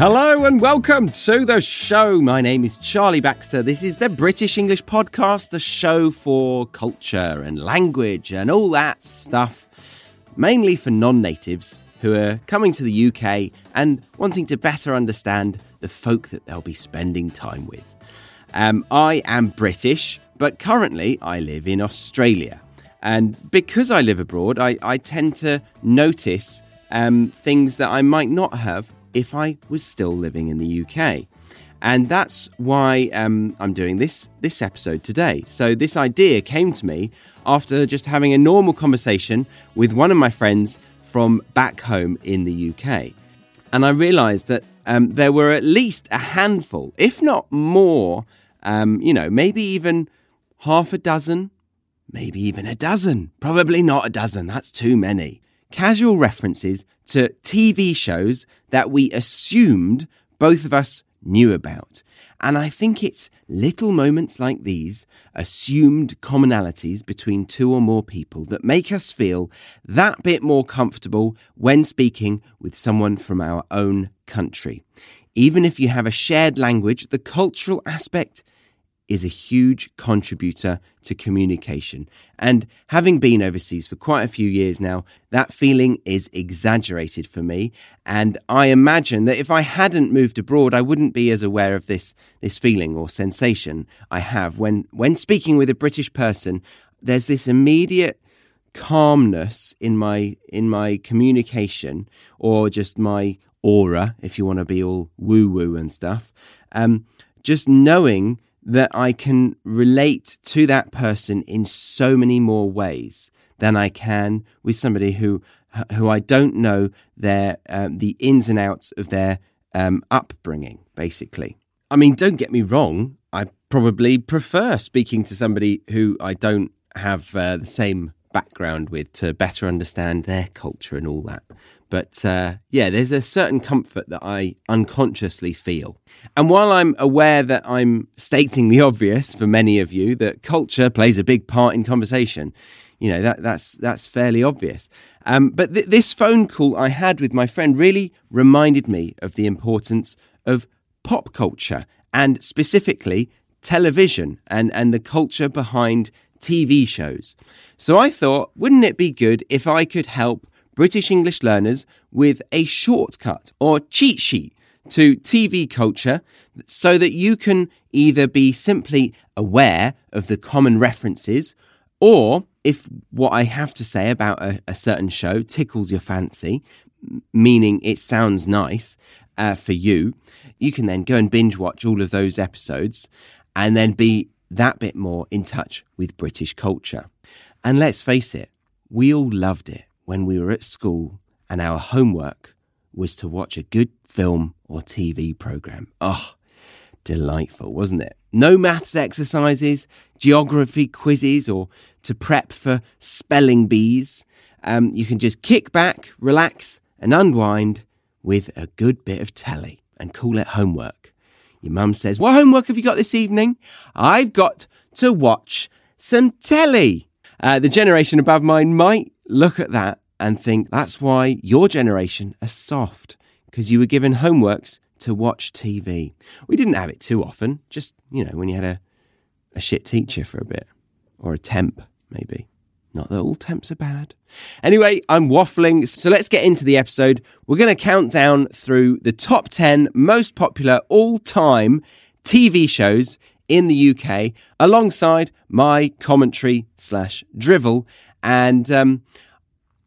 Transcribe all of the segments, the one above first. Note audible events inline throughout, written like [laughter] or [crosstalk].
Hello and welcome to the show. My name is Charlie Baxter. This is the British English Podcast, the show for culture and language and all that stuff, mainly for non natives who are coming to the UK and wanting to better understand the folk that they'll be spending time with. Um, I am British, but currently I live in Australia. And because I live abroad, I, I tend to notice um, things that I might not have if I was still living in the UK. And that's why um, I'm doing this this episode today. So this idea came to me after just having a normal conversation with one of my friends from back home in the UK, and I realised that um, there were at least a handful, if not more, um, you know, maybe even half a dozen, maybe even a dozen. Probably not a dozen. That's too many casual references to TV shows that we assumed both of us knew about. And I think it's little moments like these, assumed commonalities between two or more people, that make us feel that bit more comfortable when speaking with someone from our own country. Even if you have a shared language, the cultural aspect is a huge contributor to communication. And having been overseas for quite a few years now, that feeling is exaggerated for me. And I imagine that if I hadn't moved abroad, I wouldn't be as aware of this, this feeling or sensation I have when, when speaking with a British person. There's this immediate calmness in my in my communication or just my aura if you want to be all woo woo and stuff um, just knowing that I can relate to that person in so many more ways than I can with somebody who who I don't know their um, the ins and outs of their um, upbringing. Basically, I mean, don't get me wrong. I probably prefer speaking to somebody who I don't have uh, the same background with to better understand their culture and all that. But uh, yeah, there's a certain comfort that I unconsciously feel. And while I'm aware that I'm stating the obvious for many of you that culture plays a big part in conversation, you know that that's that's fairly obvious. Um, but th- this phone call I had with my friend really reminded me of the importance of pop culture and specifically television and and the culture behind TV shows. So I thought, wouldn't it be good if I could help British English learners with a shortcut or cheat sheet to TV culture so that you can either be simply aware of the common references or if what I have to say about a, a certain show tickles your fancy, meaning it sounds nice uh, for you, you can then go and binge watch all of those episodes and then be that bit more in touch with British culture. And let's face it, we all loved it when we were at school and our homework was to watch a good film or TV program. Oh, delightful, wasn't it? No maths exercises, geography quizzes, or to prep for spelling bees. Um, you can just kick back, relax, and unwind with a good bit of telly and call it homework. Your mum says, What homework have you got this evening? I've got to watch some telly. Uh, the generation above mine might look at that and think that's why your generation are soft because you were given homeworks to watch TV. We didn't have it too often, just, you know, when you had a, a shit teacher for a bit or a temp, maybe. Not that all temps are bad. Anyway, I'm waffling, so let's get into the episode. We're going to count down through the top 10 most popular all time TV shows in the UK alongside my commentary slash drivel. And um,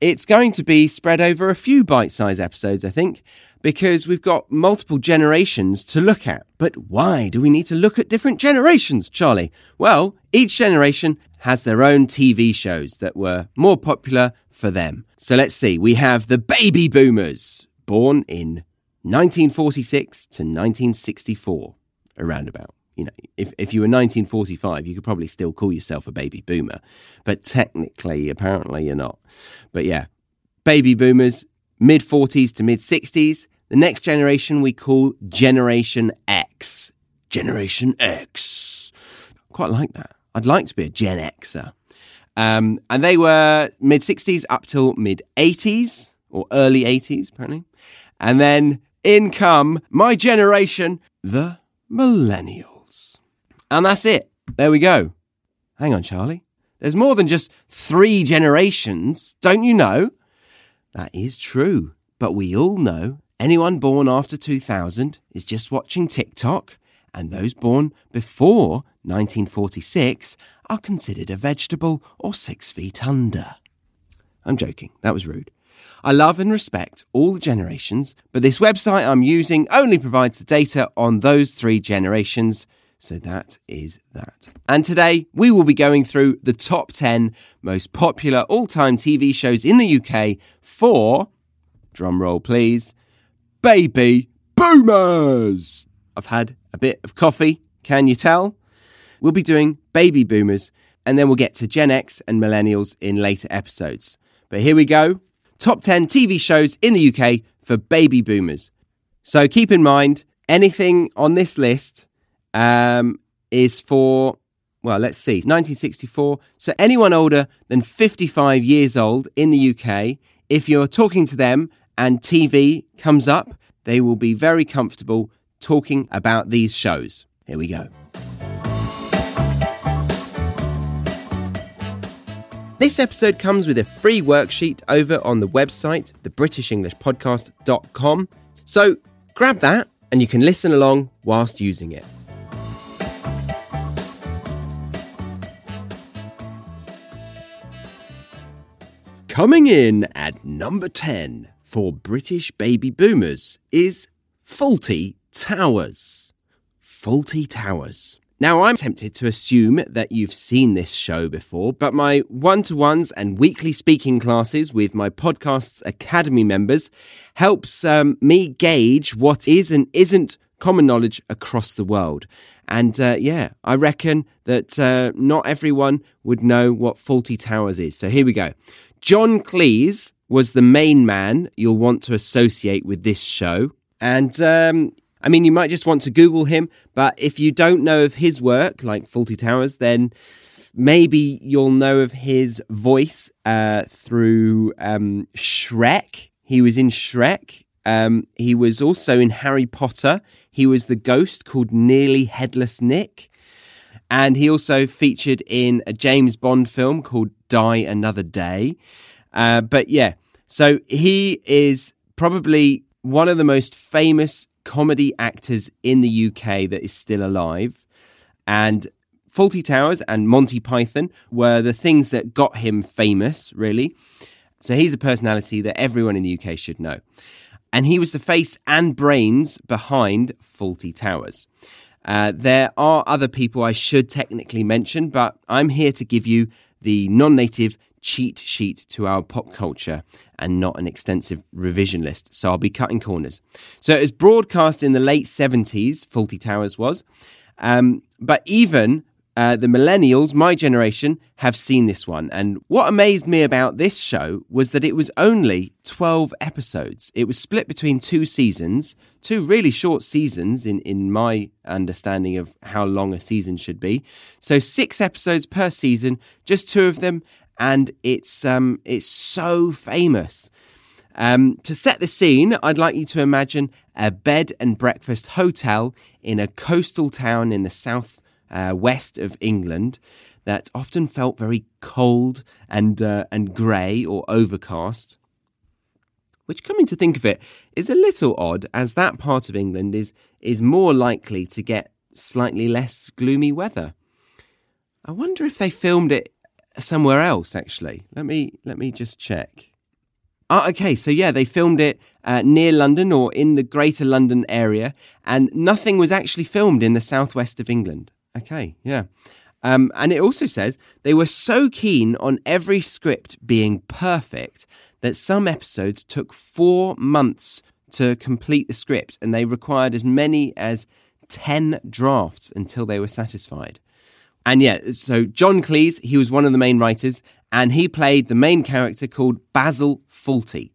it's going to be spread over a few bite sized episodes, I think, because we've got multiple generations to look at. But why do we need to look at different generations, Charlie? Well, each generation has their own TV shows that were more popular for them. So let's see. We have the baby boomers, born in 1946 to 1964, around about you know, if, if you were 1945, you could probably still call yourself a baby boomer, but technically, apparently, you're not. But yeah, baby boomers, mid 40s to mid 60s. The next generation we call Generation X. Generation X. Quite like that. I'd like to be a Gen Xer. Um, and they were mid 60s up till mid 80s or early 80s, apparently. And then in come my generation, the millennials. And that's it. There we go. Hang on, Charlie. There's more than just three generations, don't you know? That is true. But we all know anyone born after 2000 is just watching TikTok, and those born before 1946 are considered a vegetable or six feet under. I'm joking, that was rude. I love and respect all the generations, but this website I'm using only provides the data on those three generations. So that is that. And today we will be going through the top 10 most popular all time TV shows in the UK for, drumroll please, baby boomers. I've had a bit of coffee, can you tell? We'll be doing baby boomers and then we'll get to Gen X and millennials in later episodes. But here we go top 10 TV shows in the UK for baby boomers. So keep in mind, anything on this list um, is for, well, let's see, 1964. So anyone older than 55 years old in the UK, if you're talking to them and TV comes up, they will be very comfortable talking about these shows. Here we go. This episode comes with a free worksheet over on the website, thebritishenglishpodcast.com. So grab that and you can listen along whilst using it. Coming in at number 10 for British baby boomers is Fawlty Towers. Fawlty Towers. Now, I'm tempted to assume that you've seen this show before, but my one to ones and weekly speaking classes with my podcast's Academy members helps um, me gauge what is and isn't common knowledge across the world. And uh, yeah, I reckon that uh, not everyone would know what Fawlty Towers is. So here we go. John Cleese was the main man you'll want to associate with this show. And um, I mean, you might just want to Google him, but if you don't know of his work, like Fawlty Towers, then maybe you'll know of his voice uh, through um, Shrek. He was in Shrek. Um, he was also in Harry Potter. He was the ghost called Nearly Headless Nick. And he also featured in a James Bond film called Die Another Day. Uh, but yeah, so he is probably one of the most famous comedy actors in the UK that is still alive. And Fawlty Towers and Monty Python were the things that got him famous, really. So he's a personality that everyone in the UK should know. And he was the face and brains behind Fawlty Towers. Uh, there are other people I should technically mention, but I'm here to give you the non native cheat sheet to our pop culture and not an extensive revision list. So I'll be cutting corners. So it was broadcast in the late 70s, Fawlty Towers was. Um, but even uh, the millennials, my generation, have seen this one. And what amazed me about this show was that it was only 12 episodes. It was split between two seasons, two really short seasons in, in my understanding of how long a season should be. So, six episodes per season, just two of them and it's um, it's so famous. Um, to set the scene, I'd like you to imagine a bed and breakfast hotel in a coastal town in the south uh, west of England that often felt very cold and uh, and grey or overcast. Which, coming to think of it, is a little odd, as that part of England is is more likely to get slightly less gloomy weather. I wonder if they filmed it somewhere else actually. Let me let me just check. Oh, okay, so yeah, they filmed it uh, near London or in the Greater London area, and nothing was actually filmed in the southwest of England. Okay, yeah. Um, and it also says they were so keen on every script being perfect that some episodes took four months to complete the script, and they required as many as 10 drafts until they were satisfied. And yeah, so John Cleese, he was one of the main writers, and he played the main character called Basil Fawlty,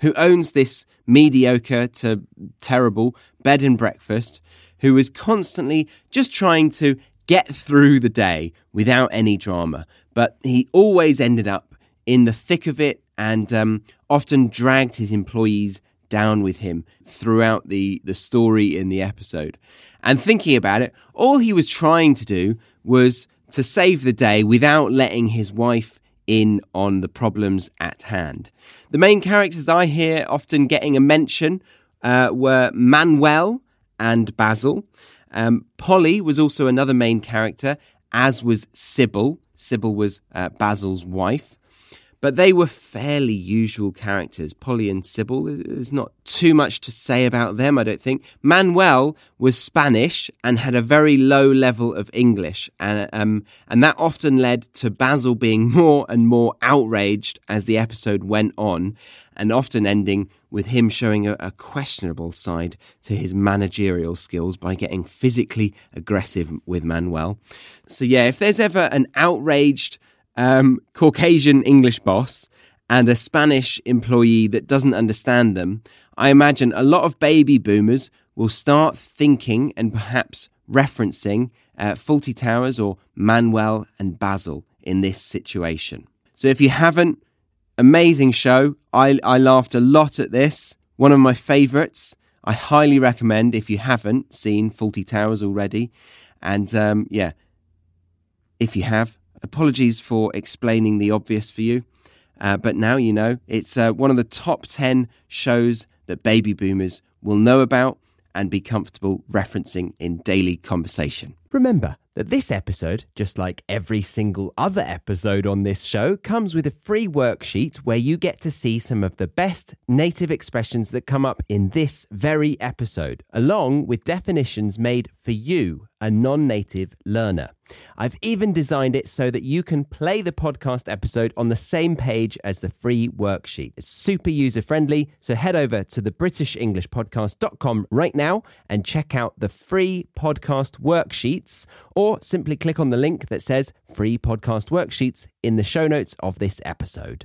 who owns this mediocre to terrible bed and breakfast, who is constantly just trying to get through the day without any drama. But he always ended up in the thick of it and um, often dragged his employees down with him throughout the, the story in the episode. And thinking about it, all he was trying to do was to save the day without letting his wife in on the problems at hand. The main characters I hear often getting a mention uh, were Manuel and Basil. Um, Polly was also another main character, as was Sybil. Sybil was uh, Basil's wife. But they were fairly usual characters. Polly and Sybil, there's not too much to say about them, I don't think. Manuel was Spanish and had a very low level of English. And, um, and that often led to Basil being [laughs] more and more outraged as the episode went on, and often ending with him showing a, a questionable side to his managerial skills by getting physically aggressive with Manuel. So, yeah, if there's ever an outraged, um, Caucasian English boss and a Spanish employee that doesn't understand them, I imagine a lot of baby boomers will start thinking and perhaps referencing uh, Fawlty Towers or Manuel and Basil in this situation. So if you haven't, amazing show. I, I laughed a lot at this. One of my favourites. I highly recommend if you haven't seen Fawlty Towers already. And um, yeah, if you have, Apologies for explaining the obvious for you, uh, but now you know. It's uh, one of the top 10 shows that baby boomers will know about and be comfortable referencing in daily conversation. Remember that this episode, just like every single other episode on this show, comes with a free worksheet where you get to see some of the best native expressions that come up in this very episode, along with definitions made for you a non native learner. I've even designed it so that you can play the podcast episode on the same page as the free worksheet. It's super user friendly, so head over to the BritishEnglishPodcast.com right now and check out the free podcast worksheets, or simply click on the link that says free podcast worksheets in the show notes of this episode.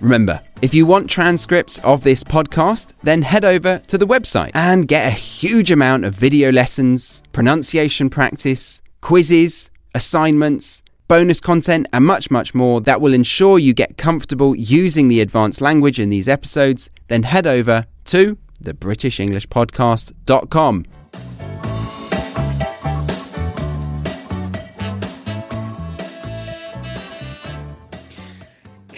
Remember, if you want transcripts of this podcast, then head over to the website and get a huge amount of video lessons, pronunciation practice, quizzes, assignments, bonus content, and much, much more that will ensure you get comfortable using the advanced language in these episodes. Then head over to thebritishenglishpodcast.com.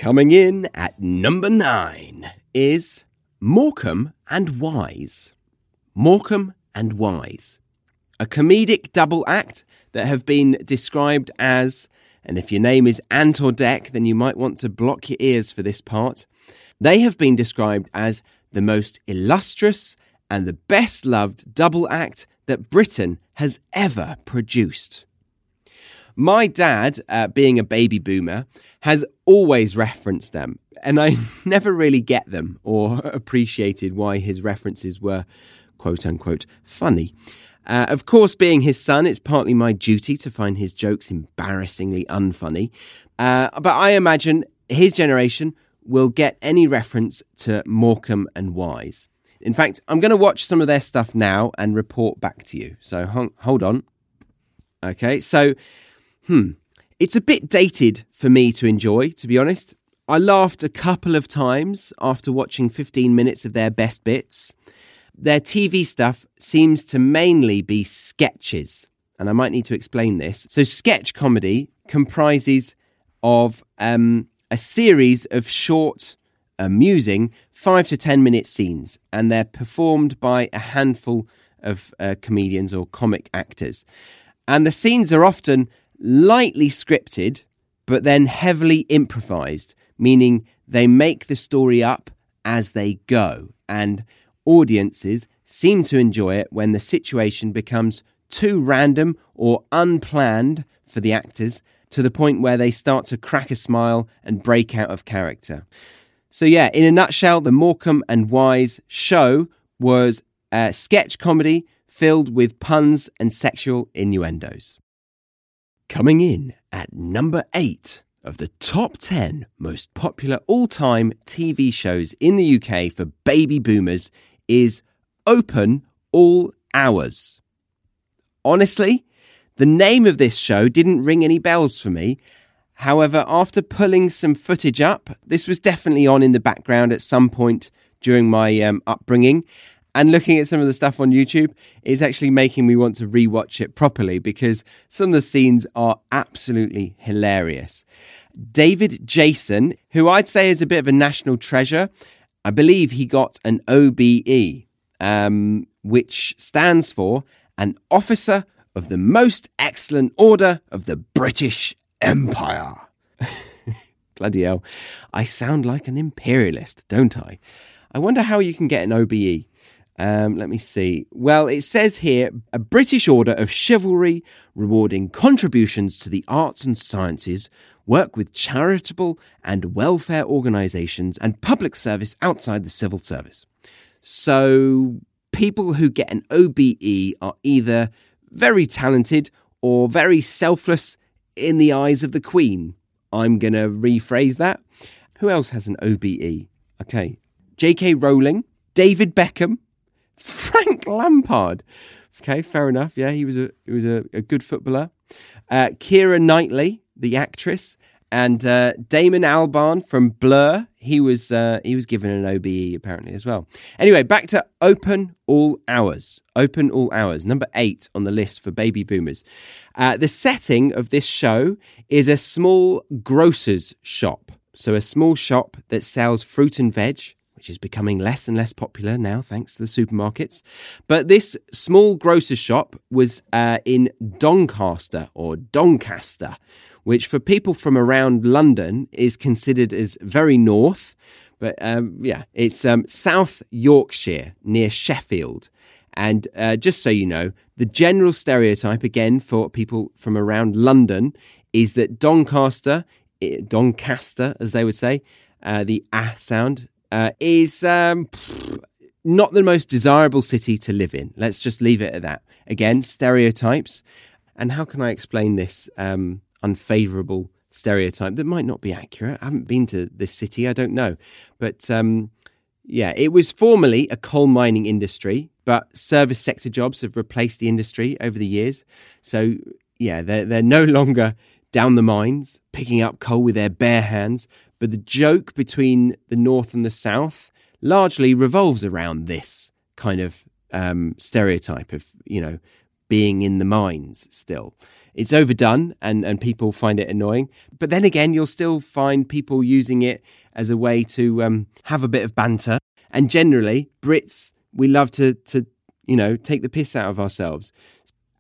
Coming in at number nine is Morecambe and Wise. Morecambe and Wise. A comedic double act that have been described as, and if your name is Ant or Dec, then you might want to block your ears for this part. They have been described as the most illustrious and the best loved double act that Britain has ever produced. My dad, uh, being a baby boomer, has always referenced them, and I [laughs] never really get them or [laughs] appreciated why his references were quote unquote funny. Uh, of course, being his son, it's partly my duty to find his jokes embarrassingly unfunny. Uh, but I imagine his generation will get any reference to Morecambe and Wise. In fact, I'm going to watch some of their stuff now and report back to you. So hold on. Okay, so hmm, it's a bit dated for me to enjoy, to be honest. I laughed a couple of times after watching 15 minutes of their best bits. Their TV stuff seems to mainly be sketches, and I might need to explain this. So, sketch comedy comprises of um, a series of short, amusing, five to 10 minute scenes, and they're performed by a handful of uh, comedians or comic actors. And the scenes are often lightly scripted, but then heavily improvised, meaning they make the story up as they go. And audiences seem to enjoy it when the situation becomes too random or unplanned for the actors to the point where they start to crack a smile and break out of character. So, yeah, in a nutshell, the Morecambe and Wise show was a sketch comedy filled with puns and sexual innuendos. Coming in at number eight of the top 10 most popular all time TV shows in the UK for baby boomers is Open All Hours. Honestly, The name of this show didn't ring any bells for me. However, after pulling some footage up, this was definitely on in the background at some point during my um, upbringing. And looking at some of the stuff on YouTube is actually making me want to rewatch it properly because some of the scenes are absolutely hilarious. David Jason, who I'd say is a bit of a national treasure, I believe he got an OBE, um, which stands for an Officer of the Most Excellent Order of the British Empire. [laughs] Bloody hell. I sound like an imperialist, don't I? I wonder how you can get an OBE. Um, let me see. Well, it says here a British order of chivalry rewarding contributions to the arts and sciences, work with charitable and welfare organisations, and public service outside the civil service. So, people who get an OBE are either very talented or very selfless in the eyes of the Queen. I'm going to rephrase that. Who else has an OBE? Okay. J.K. Rowling, David Beckham, Frank Lampard. Okay, fair enough. Yeah, he was a he was a, a good footballer. Uh, Keira Knightley, the actress, and uh, Damon Albarn from Blur. He was uh, he was given an OBE apparently as well. Anyway, back to Open All Hours. Open All Hours, number eight on the list for baby boomers. Uh, the setting of this show is a small grocer's shop. So a small shop that sells fruit and veg which is becoming less and less popular now thanks to the supermarkets. But this small grocer's shop was uh, in Doncaster or Doncaster, which for people from around London is considered as very north. But um, yeah, it's um, South Yorkshire near Sheffield. And uh, just so you know, the general stereotype, again, for people from around London, is that Doncaster, Doncaster, as they would say, uh, the ah sound uh, is um, not the most desirable city to live in. Let's just leave it at that. Again, stereotypes. And how can I explain this um, unfavorable stereotype that might not be accurate? I haven't been to this city, I don't know. But um, yeah, it was formerly a coal mining industry, but service sector jobs have replaced the industry over the years. So yeah, they're, they're no longer down the mines, picking up coal with their bare hands, but the joke between the North and the South largely revolves around this kind of um, stereotype of, you know, being in the mines still. It's overdone and, and people find it annoying. But then again, you'll still find people using it as a way to um, have a bit of banter. And generally, Brits, we love to, to, you know, take the piss out of ourselves.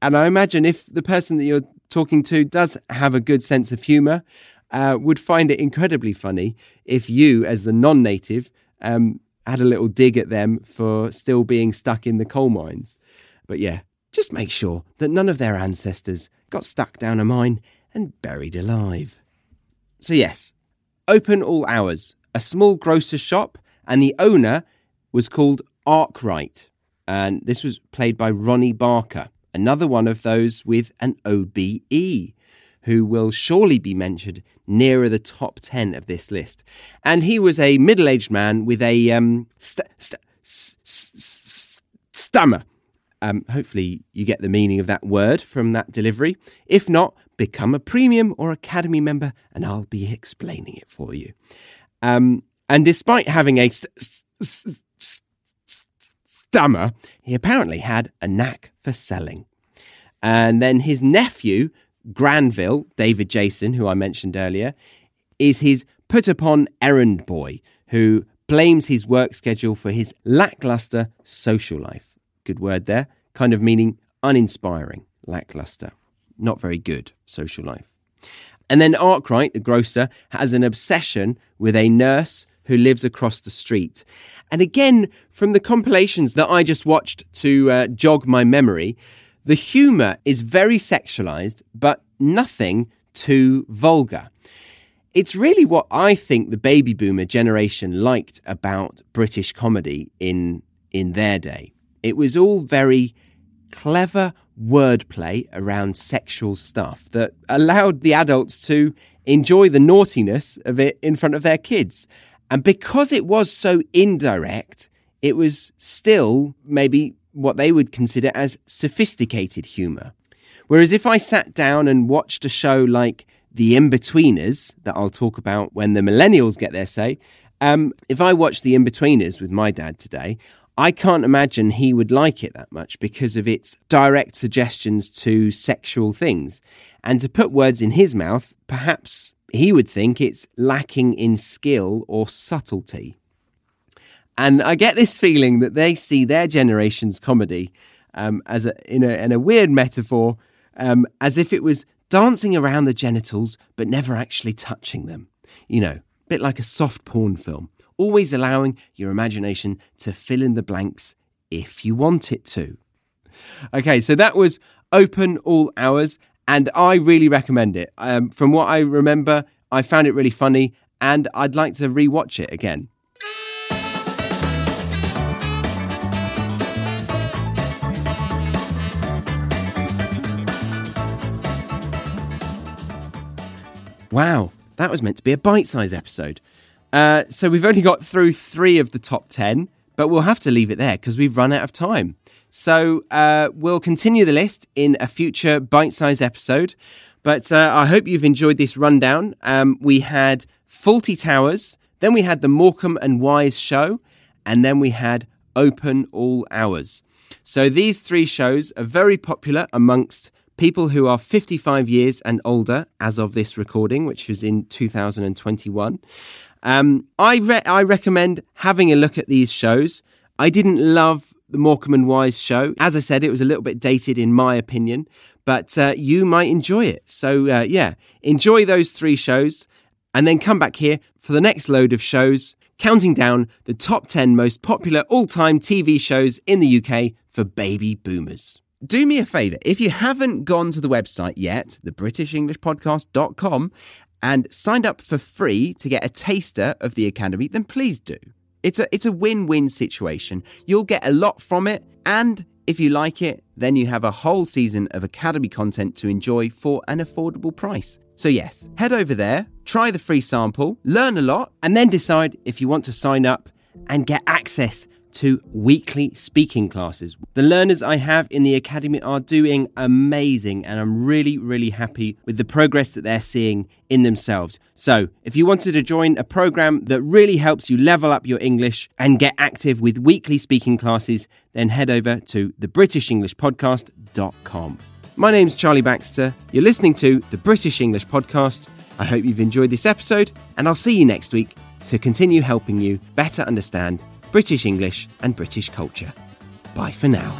And I imagine if the person that you're talking to does have a good sense of humour, uh, would find it incredibly funny if you, as the non native, um, had a little dig at them for still being stuck in the coal mines. But yeah, just make sure that none of their ancestors got stuck down a mine and buried alive. So, yes, open all hours, a small grocer's shop, and the owner was called Arkwright. And this was played by Ronnie Barker, another one of those with an OBE who will surely be mentioned nearer the top 10 of this list. And he was a middle aged man with a um, st- st- st- stammer. Um, hopefully, you get the meaning of that word from that delivery. If not, become a premium or academy member, and I'll be explaining it for you. Um, and despite having a st- st- stammer, he apparently had a knack for selling. And then his nephew Granville, David Jason, who I mentioned earlier, is his put upon errand boy who blames his work schedule for his lackluster social life. Good word there, kind of meaning uninspiring, lackluster, not very good social life. And then Arkwright, the grocer, has an obsession with a nurse who lives across the street. And again, from the compilations that I just watched to uh, jog my memory, the humour is very sexualised, but nothing too vulgar. It's really what I think the baby boomer generation liked about British comedy in, in their day. It was all very clever wordplay around sexual stuff that allowed the adults to enjoy the naughtiness of it in front of their kids. And because it was so indirect, it was still maybe what they would consider as sophisticated humour. Whereas if I sat down and watched a show like The Inbetweeners, that I'll talk about when the millennials get their say, um, if I watched The Inbetweeners with my dad today, I can't imagine he would like it that much because of its direct suggestions to sexual things. And to put words in his mouth, perhaps he would think it's lacking in skill or subtlety. And I get this feeling that they see their generation's comedy um, as a, in, a, in a weird metaphor um, as if it was dancing around the genitals but never actually touching them. You know, a bit like a soft porn film, always allowing your imagination to fill in the blanks if you want it to. Okay, so that was Open All Hours, and I really recommend it. Um, from what I remember, I found it really funny, and I'd like to rewatch it again. Wow, that was meant to be a bite sized episode. Uh, so we've only got through three of the top 10, but we'll have to leave it there because we've run out of time. So uh, we'll continue the list in a future bite sized episode. But uh, I hope you've enjoyed this rundown. Um, we had Fawlty Towers, then we had the Morecambe and Wise show, and then we had Open All Hours. So these three shows are very popular amongst people who are 55 years and older as of this recording, which was in 2021. Um, I, re- I recommend having a look at these shows. I didn't love the Morecambe and Wise show. As I said, it was a little bit dated in my opinion, but uh, you might enjoy it. So, uh, yeah, enjoy those three shows and then come back here for the next load of shows, counting down the top 10 most popular all time TV shows in the UK for baby boomers do me a favour. If you haven't gone to the website yet, the BritishEnglishPodcast.com, and signed up for free to get a taster of the Academy, then please do. It's a it's a win-win situation. You'll get a lot from it, and if you like it, then you have a whole season of Academy content to enjoy for an affordable price. So yes, head over there, try the free sample, learn a lot, and then decide if you want to sign up and get access to weekly speaking classes. The learners I have in the academy are doing amazing, and I'm really, really happy with the progress that they're seeing in themselves. So, if you wanted to join a program that really helps you level up your English and get active with weekly speaking classes, then head over to thebritishenglishpodcast.com. My name's Charlie Baxter. You're listening to the British English Podcast. I hope you've enjoyed this episode, and I'll see you next week to continue helping you better understand British English and British culture. Bye for now.